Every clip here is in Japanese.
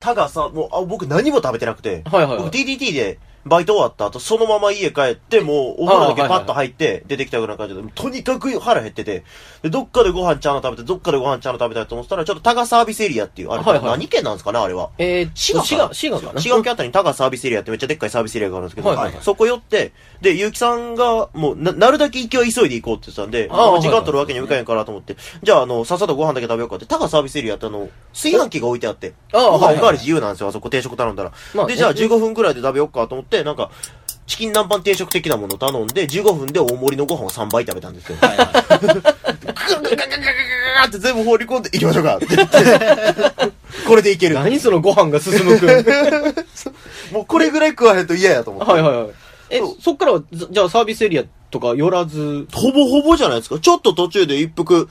たがさ、もう、あ僕何も食べてなくて、はいはいはい。僕 DDT でバイト終わった後、そのまま家帰って、もう、お風呂だけパッと入って、出てきたような感じで、とにかく腹減ってて、で、どっかでご飯ちゃんの食べて、どっかでご飯ちゃんの食べたいと思ったら、ちょっとタガサービスエリアっていう、あれ、何県なんですかね、あれは。えー、滋賀、滋賀、滋賀かな？滋賀県あたりにタガサービスエリアってめっちゃでっかいサービスエリアがあるんですけど、そこ寄って、で、結城さんが、もうな、なるだけ勢い急いで行こうって言ってたんで、あ時間取るわけにはいかへんからと思って、じゃあ、あの、さっさとご飯だけ食べようかって、タガサービスエリアってあの、炊飯器が置いてあって、ご飯おかわり自由なんですよ、あそこ定食頼んだら。まあで、じゃあね15分くらいで食べようかと思って、なんか、チキン南蛮定食的なものを頼んで、15分で大盛りのご飯を3倍食べたんですよ。はいはい。ガガガガガガガって全部放り込んで、行きましょうかって言って、これでいける。何そのご飯が進むくん。はもうこれぐらい食わへんと嫌やと思って。いはいはい。え、そっからは、じじゃあサービスエリアとか寄らず、ほぼほぼじゃないですか。ちょっと途中で一服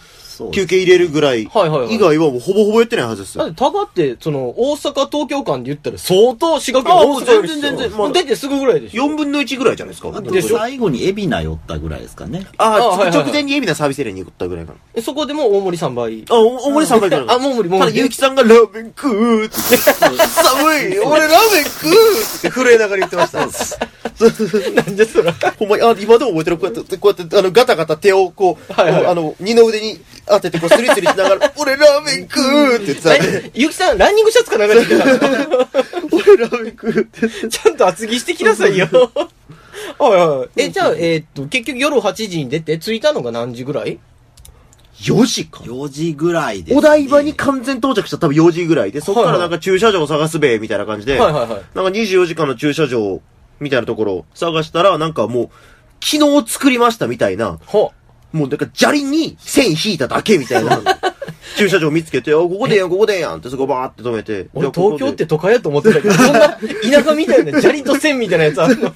休憩入れるぐらい。はいはいはい以外はもうほぼほぼやってないはずですよ。だって、タガって、その、大阪、東京間で言ったら相当滋賀県あ大阪全然全然まあ出てすぐぐらいでしょ。4分の1ぐらいじゃないですか。で最後に海老名寄ったぐらいですかね。ああはいはいはい直前に海老名サービスエリアに行ったぐらいかな。えそこでも大盛り3倍。あ、お、おもり3回じゃない あ、もう無理、もうただ、無理。ゆうきさんがラーメン食うって。寒い俺ラーメン食うって 震えながら言ってました。なんでそら。ほんまに、あ、今でも覚えてる。こうやって、こうやって、あの、ガタガタ手をこう、はいはいあの、二の腕に当てて、こう、スリスリしながら、俺ラーメン食うって言ってたんゆきさん、ランニングシャツかなんか着てたの？俺ラーメン食うって。ちゃんと厚着してきなさいよ。はいはい。え、じゃあ、えーっと、結局夜8時に出て、着いたのが何時ぐらい？4時か。4時ぐらいです、ね。お台場に完全到着した多分4時ぐらいで、そっからなんか駐車場を探すべ、みたいな感じで、はいはいはい。なんか24時間の駐車場、みたいなところを探したら、なんかもう、昨日作りましたみたいな、ほもうなんか砂利に線引いただけみたいな、駐車場見つけて、あ、ここでええやん、ここでええやんってそこバーって止めて。俺東京って都会やと思ってたけど、そんな田舎みたいな 砂利と線みたいなやつあるの？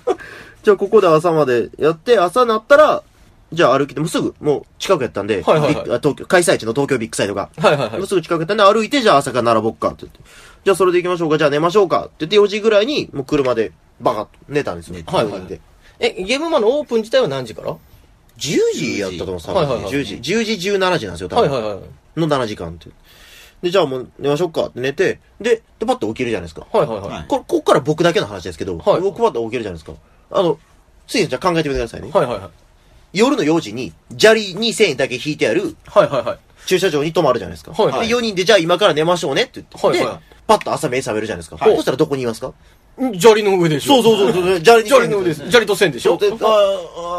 じゃあここで朝までやって、朝なったら、じゃあ歩きて、もうすぐ、もう近くやったんで、はいはいはい東京、開催地の東京ビッグサイトが。はいはいはいもう。すぐ近くやったんで、歩いて、じゃあ朝から並ぼっかって言って。じゃあそれで行きましょうか、じゃあ寝ましょうかって言って4時ぐらいに、もう車でバカッと寝たんですよ。はいはい病院でえ、ゲームマンのオープン自体は何時から？10時やったと思うんですはいはいはい10時。10時17時なんですよ、多分。はいはいはい。の7時間って。で、じゃあもう寝ましょうかって寝て、で、で、パッと起きるじゃないですか。はいはいはい。はいこれ、こっから僕だけの話ですけど、はい僕パッと起きるじゃないですか。あの、ついじゃあ考えてみてくださいね。はいはいはい。夜の4時に、砂利に線だけ引いてあるはいはいはい。駐車場に止まるじゃないですか。はいはいで、4人でじゃあ今から寝ましょうねって言って、はいはいで、パッと朝目覚めるじゃないですか。はいそしたらどこにいますか？砂利の上でしょ？そうそうそうそう、砂利に砂利の上です。砂利と線でしょ？で、あー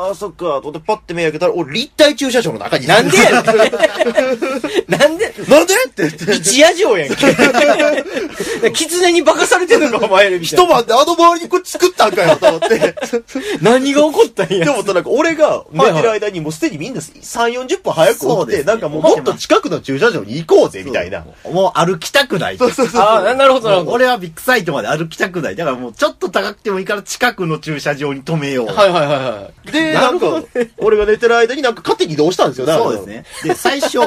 あー、そっか、と思ってパッて目開けたら、俺立体駐車場の中になんでやねん なんで？なんで？って。一夜城やんけ。狐に化かされてるのか、お前。一晩であの周りにこれ作ったんかよ、と思って。何が起こったんや？でもさ、なんか俺が寝てる間にもうすでにみんな3、40分早く起きて、なんかもうもっと近くの駐車場に行こうぜ、みたいな。もう歩きたくない。そうそうそう。ああ、なるほど、なるほど。俺はビッグサイトまで歩きたくない。だからもうちょっと高くてもいいから近くの駐車場に止めよう。はいはいはいはい。で、ななんか俺が寝てる間になんか勝手に移動したんですよ、そうです。ね。で、最初、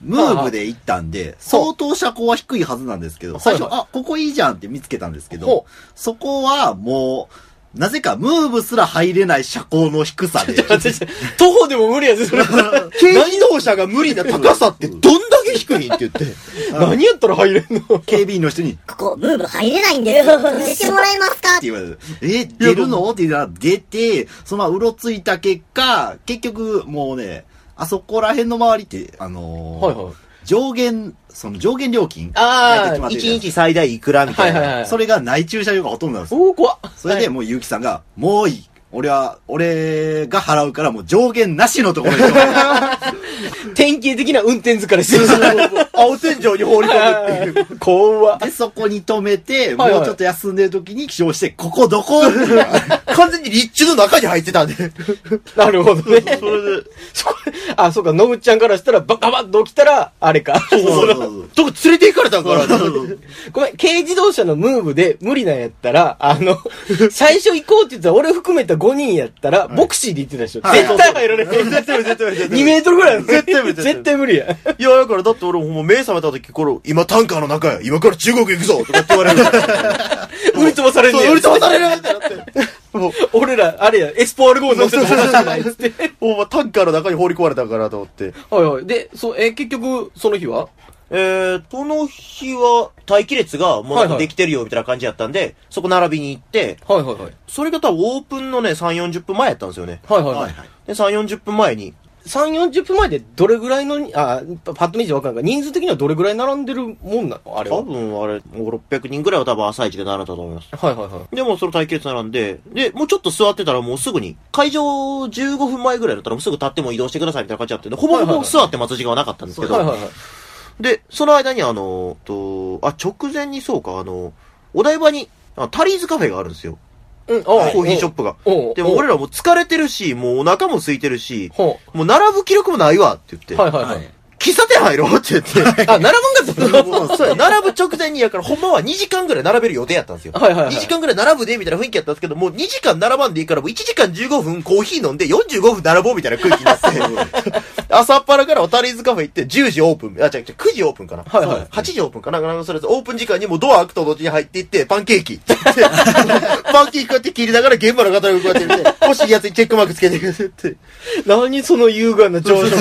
ムーブで行ったんで、相当車高は低いはずなんですけど、最初、あ、ここいいじゃんって見つけたんですけほど、そこはもう、なぜかムーブすら入れない車高の低さで、私徒歩でも無理やで、それ。軽自動車が無理な高さってどん低いんって言って。何やったら入れんの？警備員の人に、ここ、ムーブ入れないんですよ。出てもらえますかって言われる。え、出るの？って言ったら出て、そのままうろついた結果、結局もうね、あそこら辺の周りって、あのーはいはい上限、その上限料金あー大体決まってるじゃない1日最大いくらみたいな。はいはいはい。それがない駐車場がほとんどなんですよ。おー、怖っそれでもう結城さんが、もういい。俺は、俺が払うからもう上限なしのところに。典型的な運転疲れしてる。青天井に放り込むっていう。怖っで、そこに止めて、もうちょっと休んでる時に起床して、ここどこ？完全に立地の中に入ってたんで。なるほどね。それで、そこ、あ、そうか、のぶちゃんからしたら、バカバッと起きたら、あれか。そうそうそう。どこ連れて行かれたんかな？ごめん、軽自動車のムーブで無理なんやったら、あの、最初行こうって言ったら、俺含めた5人やったら、ボクシーで行ってたでしょ。はい絶対入られへん。絶対無理絶対無理絶対無理2メートルぐらいある絶対無理絶対無理や。いや、だからだって俺もう目覚めた時、これ、今タンカーの中や、今から中国行くぞとかって言われる。売り飛ばされんね売り飛ばされるってなって。もう、俺ら、あれや、エスポール号乗ってたらおかしくないっつって。もうタンカーの中に放り込まれたからと思って。はいはい。で、そう、え、結局、その日は？えー、この日は待機列がもうなんかできてるよみたいな感じやったんで、そこ並びに行って、はいはいはい。それが多分オープンのね、3、40分前やったんですよね。はいはいはいはい。はい。で、3、40分前に、3、40分前でどれぐらいの、あ、パパッと見てわかんないが、人数的にはどれぐらい並んでるもんなの？あれは。多分あれ、5、600人ぐらいは多分朝一で並んだと思います。はいはいはい。でもその待機列並んで、で、もうちょっと座ってたらもうすぐに、会場15分前ぐらいだったらもうすぐ立っても移動してくださいみたいな感じだって、ほぼほぼ座って待つ時間はなかったんですけど、はいはいはい。で、その間にあの、と、あ、直前にそうか、あの、お台場に、あタリーズカフェがあるんですよ。うん、コーヒーショップが。でも俺らもう疲れてるし、もうお腹も空いてるし、ほもう並ぶ気力もないわって言って、う。はいはいははいい。喫茶店入ろうって言って、あ、並ぶんかったそうや、並ぶ直前にやから、ほんまは2時間ぐらい並べる予定やったんですよ。はいはいはい2時間ぐらい並ぶで、みたいな雰囲気やったんですけど、もう2時間並ばんでいいから、もう1時間15分コーヒー飲んで45分並ぼうみたいな空気になって、朝っぱらからタリーズカフェ行って10時オープン、あ、違う違う、9時オープンかな。はいはい。そう。8時オープンかな。なんかそれでオープン時間にもうドア開くと同時に入っていって、パンケーキって言って、パンケーキこうやって切りながら現場の方がこうやって見て、欲しいやつにチェックマークつけてくれって。何その優雅な朝食。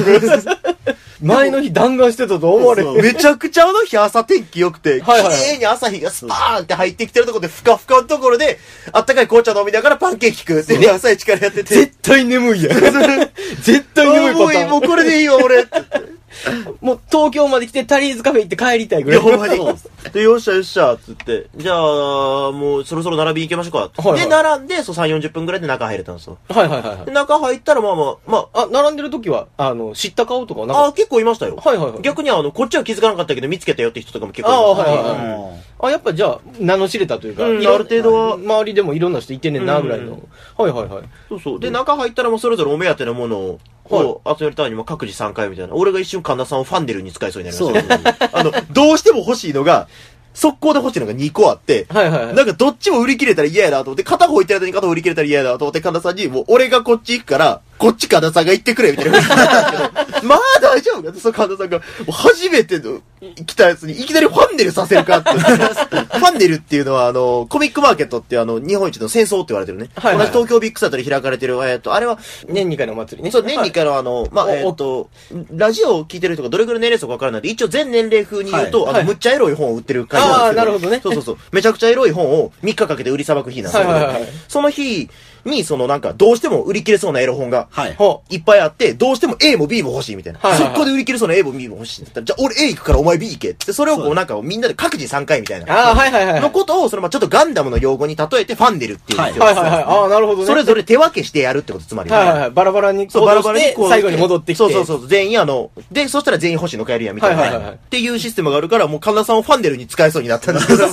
前の日弾丸してたと思われ。めちゃくちゃあの日朝天気良くて、はいはいはい綺麗に朝日がスパーンって入ってきてるところで、ふかふかのところで、あったかい紅茶飲みながらパンケーキ食うっていう朝一からやってて。絶対眠いやん。絶対眠いパターン。もうこれでいいよ、俺。もう東京まで来てタリーズカフェ行って帰りたいぐいや、らい。ほんまに。で、よっしゃよっしゃ、つって。じゃあ、もうそろそろ並びに行きましょうか。はいはいで、並んで、そう3、40分ぐらいで中入れたんですよ。はいはいはいはいで、。中入ったら、まあまあ、まあ、並んでる時は、あの、知った顔とかはなあ、かっあ、結構いましたよ。たはいはいはい。逆にあの、こっちは気づかなかったけど、見つけたよって人とかも結構いああましたはいはいはいあ、やっぱじゃあ、名の知れたというか、うんある程度は周りでもいろんな人いてんねんな、ぐらいの。はいはいはい。そうそう。で、中入ったらもうそれぞれお目当てのものを、を集めるためにも各自3回みたいな。俺が一瞬神田さんをファンデルに使いそうになりましたけど。あの、どうしても欲しいのが、速攻で欲しいのが2個あって、はいはいはい。なんかどっちも売り切れたら嫌やなと思って、片方行ってる間に片方売り切れたら嫌やなと思って、神田さんに、もう俺がこっち行くから、こっち神田さんが行ってくれ、みたいな。まあ大丈夫かって、その神田さんが、初めての来たやつに、いきなりファンネルさせるかって。ファンネルっていうのは、あの、コミックマーケットってあの、日本一の戦争って言われてるね。はいはい同じ東京ビッグサイトで開かれてる、えっと、あれは、年2回のお祭りね。そう、年に1回のあの、まあ、えっと、ラジオを聞いてる人がどれぐらい年齢層かわからないんで、一応全年齢風に言うと、あの、はいはいむっちゃエロい本を売ってる会社なんですけど。あーなるほどねそうそうそう。めちゃくちゃエロい本を3日かけて売りさばく日なんですよ。はいはいはいその日に、そのなんか、どうしても売り切れそうなエロ本が、はい。ほいっぱいあって、どうしても A も B も欲しいみたいな。はいはいはいそこで売り切れそうな A も B も欲しいって言ったら、じゃあ俺 A 行くからお前 B 行けって、それをこうなんかみんなで各自3回みたいな。ああ、はいはいはい。のことを、そのまあちょっとガンダムの用語に例えてファンデルっていうんですよ。はいはいはい。ああ、なるほどね。それぞれ手分けしてやるってこと、つまり。はいはいはい。バラバラにそう、バラバラにこう。最後に戻ってきて。そうそうそう。全員あの、で、そしたら全員星野帰るやん、みたいな。はいはいはいはいっていうシステムがあるから、もう神田さんをファンデルに使えそうになったんですけど。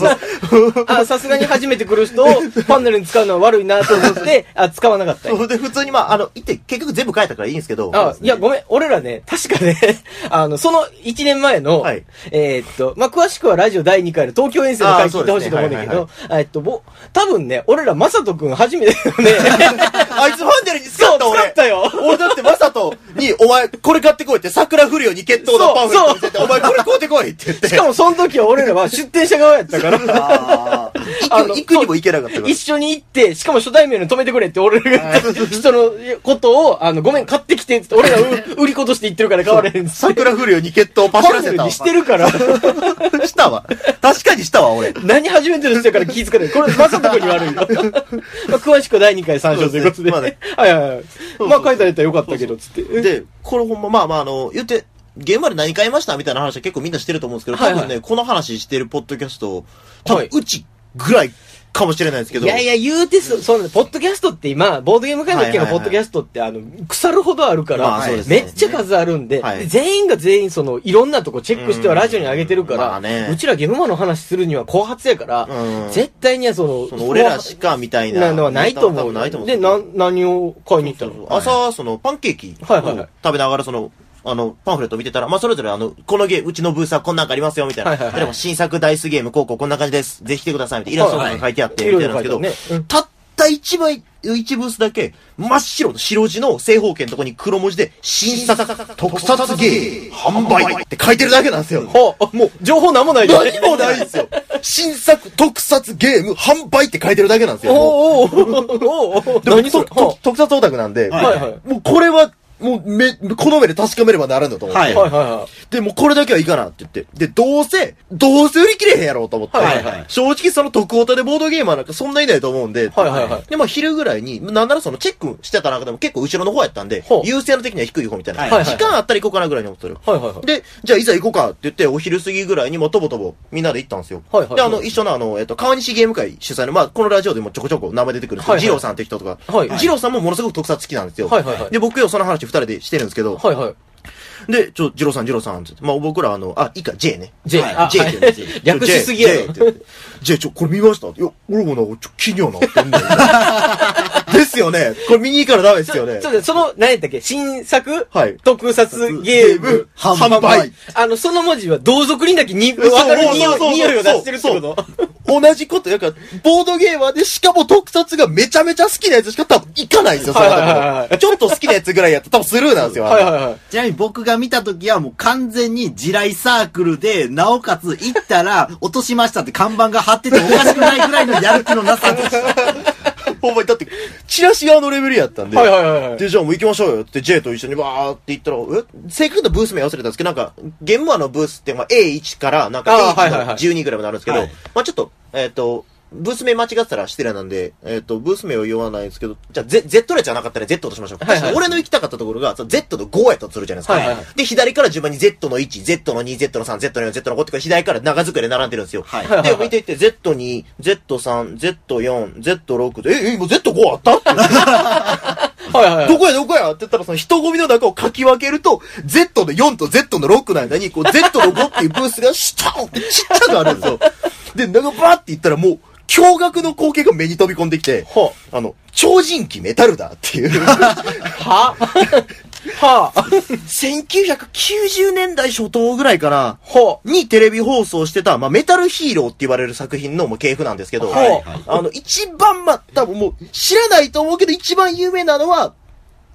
あ、さすがに初めて来る人をパネルに使うのは悪いなと思って、あ、使わなかったよそうで、普通にまあ、あの、行って、結局全部変えたからいいんですけど。あ、いや、ごめん。俺らね、確かね、あの、その1年前の、はいえーっと、まあ、詳しくはラジオ第2回の東京遠征の回聞いてほしいと思うんだけあーそうど、えっと、ぼ、多分ね、俺ら、まさとくん初めてのね、あいつファンデルに使った俺。使ったよ。俺だってまさとに、お前、これ買ってこいって、桜降るように決闘のパンフレット見せて、お前これ買ってこいって言って。しかもその時は俺らは出店者側やったから、行く行くにも行けなかったから一。緒に行って、しかも初対面に止めてくれって俺らが人のことを、あの、ごめん、買ってきてって俺ら売売り子として言ってるから買われへん。桜降るように決闘パシらせたにしてるから。したわ。確かにしたわ、俺。何初めての人やから気づかない。これ、まさとこに悪いよ。まあ、詳しくは第2回参照ということで。はいはいはい。まあ書いてあれたらよかったけど、つって。で、これほんま、まあまあ、あの、言って、現場で何買いましたみたいな話は結構みんなしてると思うんですけど、はいはい多分ね、この話してるポッドキャスト、多はい分うちぐらいかもしれないですけど、いやいや、言うてそ、そんな、ポッドキャストって今、ボードゲーム関係のはいはいはいポッドキャストって、あの、腐るほどあるから、まあね。めっちゃ数あるんで、はい。で全員が全員その、いろんなとこチェックしてはうんラジオに上げてるから、まあね。うちらゲームマの話するには後発やから、うん。絶対にはその、その俺らしかみたいな。なのはないと思う。ないと思う。で、な、何を買いに行ったの？朝、その、パンケーキをはいはいはい。食べながら、その、あの、パンフレット見てたら、まあ、それぞれあの、このゲーム、うちのブースはこんなんかありますよ、みたいな。はいはいはい例えば、新作ダイスゲーム、こうこうこんな感じです。ぜひ来てください、みたいな。イラストが書いてあって、みたいなんですけど、たった一枚、一ブースだけ、真っ白の白地の正方形のとこに黒文字で、新作特撮ゲーム、販売って書いてるだけなんですよ。ほう、もう、情報なんもない何もないんですよ。新作特撮ゲーム、販売って書いてるだけなんですよ。おーおーおーお特撮オタクなんで、はいはいもうこれはもう、め、この目で確かめればならんのと思って。はいはいはいはい。で、もうこれだけはいいかなって言って。で、どうせ、どうせ売り切れへんやろうと思って。はいはい正直その特オタでボードゲーマーなんかそんないないと思うんで。はいはいはいで、まあ昼ぐらいに、なんならそのチェックしてた中でも結構後ろの方やったんで優先の的には低い方みたいな。はい時間あったら行こうかなぐらいに思ってる。はいはいはい。で、じゃあいざ行こうかって言って、お昼過ぎぐらいにもうとぼとぼみんなで行ったんですよ。はいはいで、あの、一緒のあの、えっと、川西ゲーム会主催の、まあ、このラジオでもちょこちょこ名前出てくるんですけど、はいはいジローさんって人とか、はいジローさんもものすごく特撮好きなんですよ。はいはいはいで、僕よその話二人でしてるんですけど、はいはい。で、ちょ、ジローさん、ジローさんって言って、まあ僕らあの、あ、いいか、J ね。J、はいあ、J って言うんですよ略しすぎや J ろって。言って J、ちょ、これ見ました？いや、俺もなちょ、気にはなってんねん。ですよね。これ見に行かなダメですよね。ちょっと、その、何やったっけ？新作？はい特撮ゲーム？販売。あの、その文字は同族にだけに、そうわかる匂そうそうそういを出してるってこと？同じこと、やから、ボードゲーマーで、しかも特撮がめちゃめちゃ好きなやつしか多分行かないんですよ、それはいはいはいはいだとちょっと好きなやつぐらいやったら多分スルーなんですよ。はいはいはい。ちなみに僕が見た時はもう完全に地雷サークルで、なおかつ行ったら落としましたって看板が貼ってておかしくないぐらいのやる気のなさでした。ほんまに、だって、チラシ側のレベルやったんで。はいはいはいはい。で、じゃあもう行きましょうよって J と一緒にバーって行ったら、え？正確なブース名忘れたんですけど、なんか、ゲームマーのブースって、まあ A1 から、なんかあー A1 のはいはいはい。12ぐらいまであるんですけど、はい。まあちょっと、えっ、と、ブース名間違ってたら失礼なんで、えっ、と、ブース名を言わないんですけど、じゃあ、Z、Z 列じゃなかったら Z としましょう。はいはい俺の行きたかったところが、Z の5やったとするじゃないですか。はいはいはいで、左から順番に Z の1、Z の2、Z の3、Z の4、Z の5って左から長机で並んでるんですよ。はいはいで、見ていって Z2、Z3、Z4、Z6 で、え、え、今 Z5 あった？って はいはいはい。どこやどこやって言ったらその人混みの中をかき分けると、Z の4と Z の6の間に、こう Z の5っていうブースがシャーンってちっちゃくあるんですよ。で、なんかバーって言ったらもう、驚愕の光景が目に飛び込んできて。あの、超人気メタルだっていう、は？はあ。1990年代初頭ぐらいかな。にテレビ放送してた、まあ、メタルヒーローって言われる作品のもう系譜なんですけど、はいはいあの、一番、まあ、多分もう、知らないと思うけど、一番有名なのは、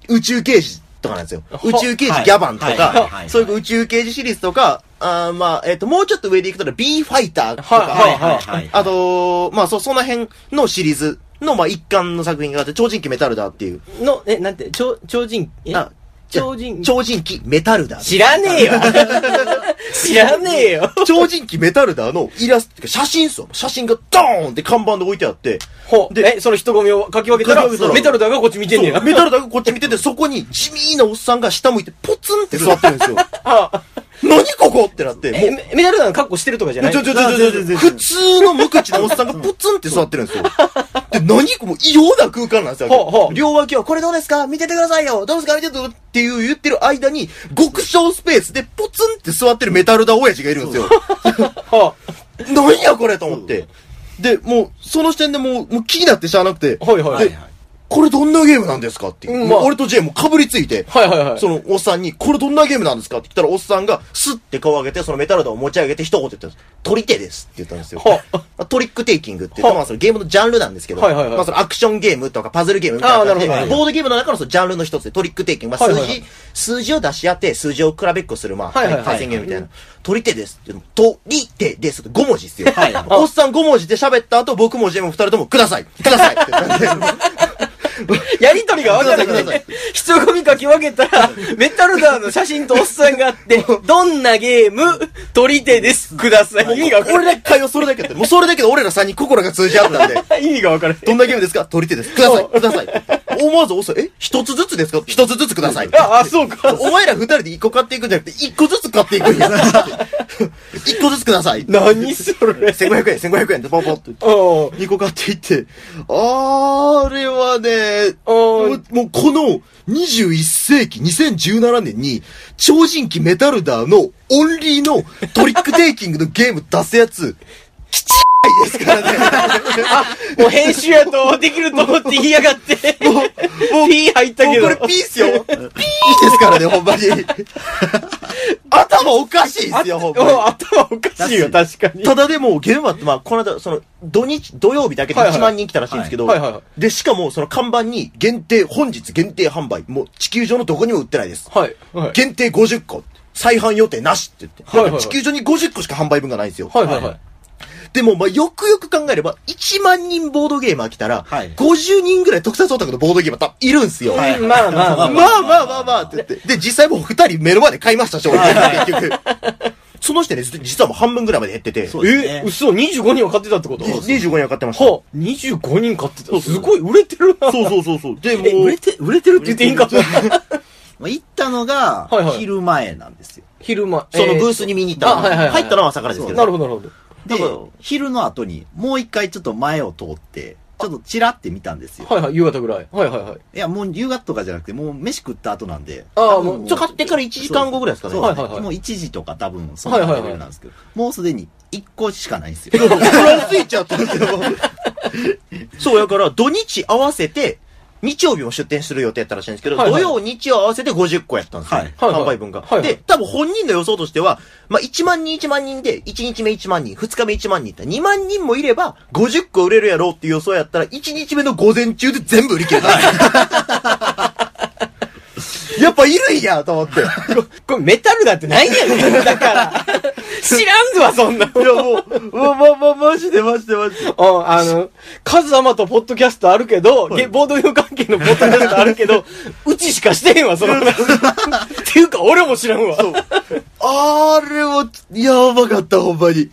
宇宙刑事とかなんですよ。は宇宙刑事はい。ギャバンとかは、いそういう宇宙刑事シリーズとか、あーまあ、えっ、と、もうちょっと上で行くと、B ファイターとか、はいはいはい。あと、まあ、そ、その辺のシリーズの、まあ、一環の作品があって、超人気メタルだっていう。の、え、なんて、超、超人、え？あ超人、超人気メタルだ。知らねえよ 知らねえよ超人気メタルダーのイラスト、写真っすよ。写真がドーンって看板で置いてあって、ほう。でえ、その人混みをかき分けたら、メタルだがこっち見てんねや。メタルダーがこっち見てて、そこに地味なおっさんが下向いてポツンって座ってるんですよ。あ何ここ？ってなって、もえ、う、メメタルだの格好してるとかじゃない？ちょちょちょちょ普通の無口なおっさんがポツンって座ってるんですよ。で、何こもう異様な空間なんですよ。ほうほう。両脇は、これどうですか？見ててくださいよ。どうですか？見ててっていう言ってる間に、極小スペースでポツンって座ってるメタルダ親父がいるんですよ。は 何やこれと思って。で、もう、その視点でもう、もう気になってしゃあなくて、はいはい。で、これどんなゲームなんですかっていう。うんまあ俺と J も被りついて、はいはいはい。そのおっさんに、これどんなゲームなんですかって言ったら、おっさんが、スッて顔を上げて、そのメタルダを持ち上げて一言言ったんです。取り手ですって言ったんですよ。はトリックテイキングって言って、はまあそのゲームのジャンルなんですけど、はいはいはいまあそのアクションゲームとかパズルゲームみたいな感じで、あーなるほどボードゲームの中のそのジャンルの一つでトリックテイキング、まあ数字、はいはいはい数字を出し合って、数字を比べっこする、まあ、はいはいはい対戦ゲームみたいな。取り手ですって言うの。取り手ですって5文字ですよ。はいおっさん5文字で喋った後、僕も J も2人ともくださいくださいって言ったんで やりとりが分からない。人混みかき分けたら、メタルダーの写真とおっさんがあって、どんなゲーム、取り手です。ください。意味が分から俺だけ会話それだけやって、もうそれだけで俺ら3人心が通じ合ったんで。意味が分からない。どんなゲームですか？取り手です。ください、ください。思わずおっさん、え？一つずつですか？一つずつください。あ、あ、そうか。お前ら二人で一個買っていくんじゃなくて、一個ずつ買っていくんや。一個ずつください。何それ。1500円、1500円ってポンポンって。お二個買っていって、あれはね、もおうもうこの21世紀2017年に超人気メタルダーのオンリーのトリックテイキングのゲーム出すやつ、きちですからね。もう編集やとできると思って言いやがって。もう、もう、P 入ったけど。これピーっすよ。ピーですからね、ほんまに。頭おかしいっすよ、ほんまに。頭おかしいよ、確かに。ただでも、ゲームはって、まあ、この間、その、土日、土曜日だけではいはい1万人来たらしいんですけど、はいはいはいで、しかも、その看板に、限定、本日限定販売、もう地球上のどこにも売ってないです。はい。はい。限定50個、再販予定なしって言って、はいはいはい地球上に50個しか販売分がないんですよ。はいはいはい。でも、まあ、よくよく考えれば、1万人ボードゲーマー来たら、はい50人ぐらい特撮オタクのボードゲーマー多分いるんすよ。はいまあまあまあ。まあまあまあまあって言って。で、実際もう二人目の前で買いましたし、俺結局。その時点で実はもう半分ぐらいまで減ってて。そうですねえ、嘘 $25 人は買ってたってこと？で25人は買ってました。はあ、25人買ってた。すごい売れてるな。そうそうそうそう。で、もえ、売れう、て、売れてるって言っていいんか まあ行ったのがはいはい、昼前なんですよ。昼間。そのブースに見に行ったあはいはいはい入ったのは朝からですけど。なるほど、なるほど。で昼の後に、もう一回ちょっと前を通って、ちょっとチラって見たんですよ。はいはい、夕方ぐらい。はいはいはい。いや、もう夕方とかじゃなくて、もう飯食った後なんで。ああもうちょ、買ってから1時間後ぐらいですかね。そうはいはいはいもう1時とか多分、そんなレベルなんですけど、もうすでに1個しかないんですよ。プラスいちゃったんですよ。そう、だから、土日合わせて、日曜日も出店する予定やったらしいんですけど、はいはい。土曜、日曜合わせて50個やったんですよ。はい。販売分が、はいはい。で、多分本人の予想としては、まあ、1万人1万人で、1日目1万人、2日目1万人って、2万人もいれば、50個売れるやろうっていう予想やったら、1日目の午前中で全部売り切れた。やっぱいるんやと思って。い これメタルだってないやねん。だから。知らんぞわ、そんな。やもう、ま、ま、ま、マジでマジでマジで。うん、あの、カズアマとポッドキャストあるけど、ゲボードゲーム関係のポッドキャストあるけど、うちしかしてへんわ、その話。っていうか、俺も知らんわ。あれは、やばかった、ほんまに。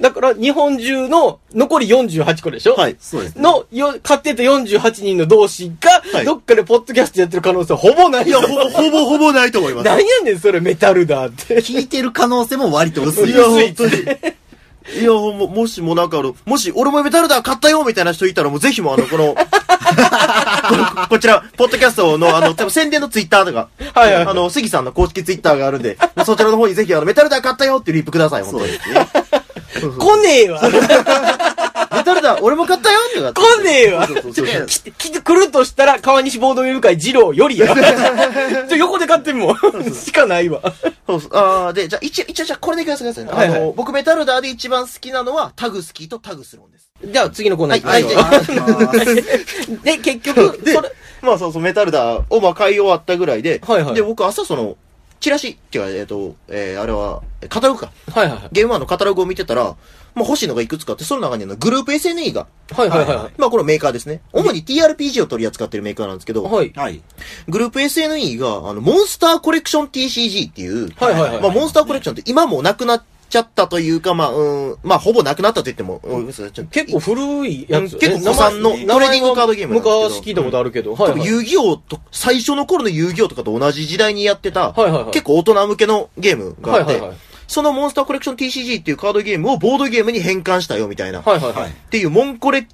だから、日本中の残り48個でしょ？はい。そうですね。の、よ、買ってた48人の同士が、はいどっかでポッドキャストやってる可能性ほぼない。いや、ほぼ、ほぼ、ほぼないと思います。なんやねん、それ、メタルだって。聞いてる可能性も割と薄い。いや、本当に。いや、ほんま、もしもなんかあの、もし、俺もメタルダー買ったよみたいな人いたら、もうぜひもうあの、この、このこちら、ポッドキャストの、あの、多分宣伝のツイッターとか、はいはいあの、杉さんの公式ツイッターがあるんで、そちらの方にぜひ、あの、メタルダー買ったよっていうリップください、本当に。そうですね。来ねえわ。メタルダー、俺も買ったよってなって。来ねえわ。そうそうそうそう来て、来て、来るとしたら、川西ボードゲーム会二郎よりや。ちょ、横で買ってもん。しかないわ。そうそう。ああ、で、じゃあ、一応、一応、じゃあ、これでいかせてくださいね。はいはいあの、僕メタルダーで一番好きなのは、タグスキーとタグスロンです。じゃあ、次のコーナー行きまはいしょう。はいで、結局、でそれ、、まあそうそう、メタルダーをまあ買い終わったぐらいで、はいはいで、僕朝その、チラシ、違う、えっ、と、えー、あれは、カタログか。はいはいはい。ゲームワンのカタログを見てたら、まあ欲しいのがいくつかあって、その中にあのグループ SNE が、はいはいはいはい。まあこれメーカーですね。主に TRPG を取り扱ってるメーカーなんですけど、はい。はい。グループ SNE が、あの、モンスターコレクション TCG っていう、はいはいはいまあモンスターコレクションって今もうなくなっちゃったというか、まあ、うん、まあほぼなくなったと言っても、うん結構古いやつ。うん結構古参のトレーディングカードゲームなん昔聞いたことあるけど。はいはい。多分遊戯王と、最初の頃の遊戯王とかと同じ時代にやってた、はいはいはい結構大人向けのゲームがあって、はいはいはいそのモンスターコレクション TCG っていうカードゲームをボードゲームに変換したよみたいな、はいはいはい。はいっていうモンコレ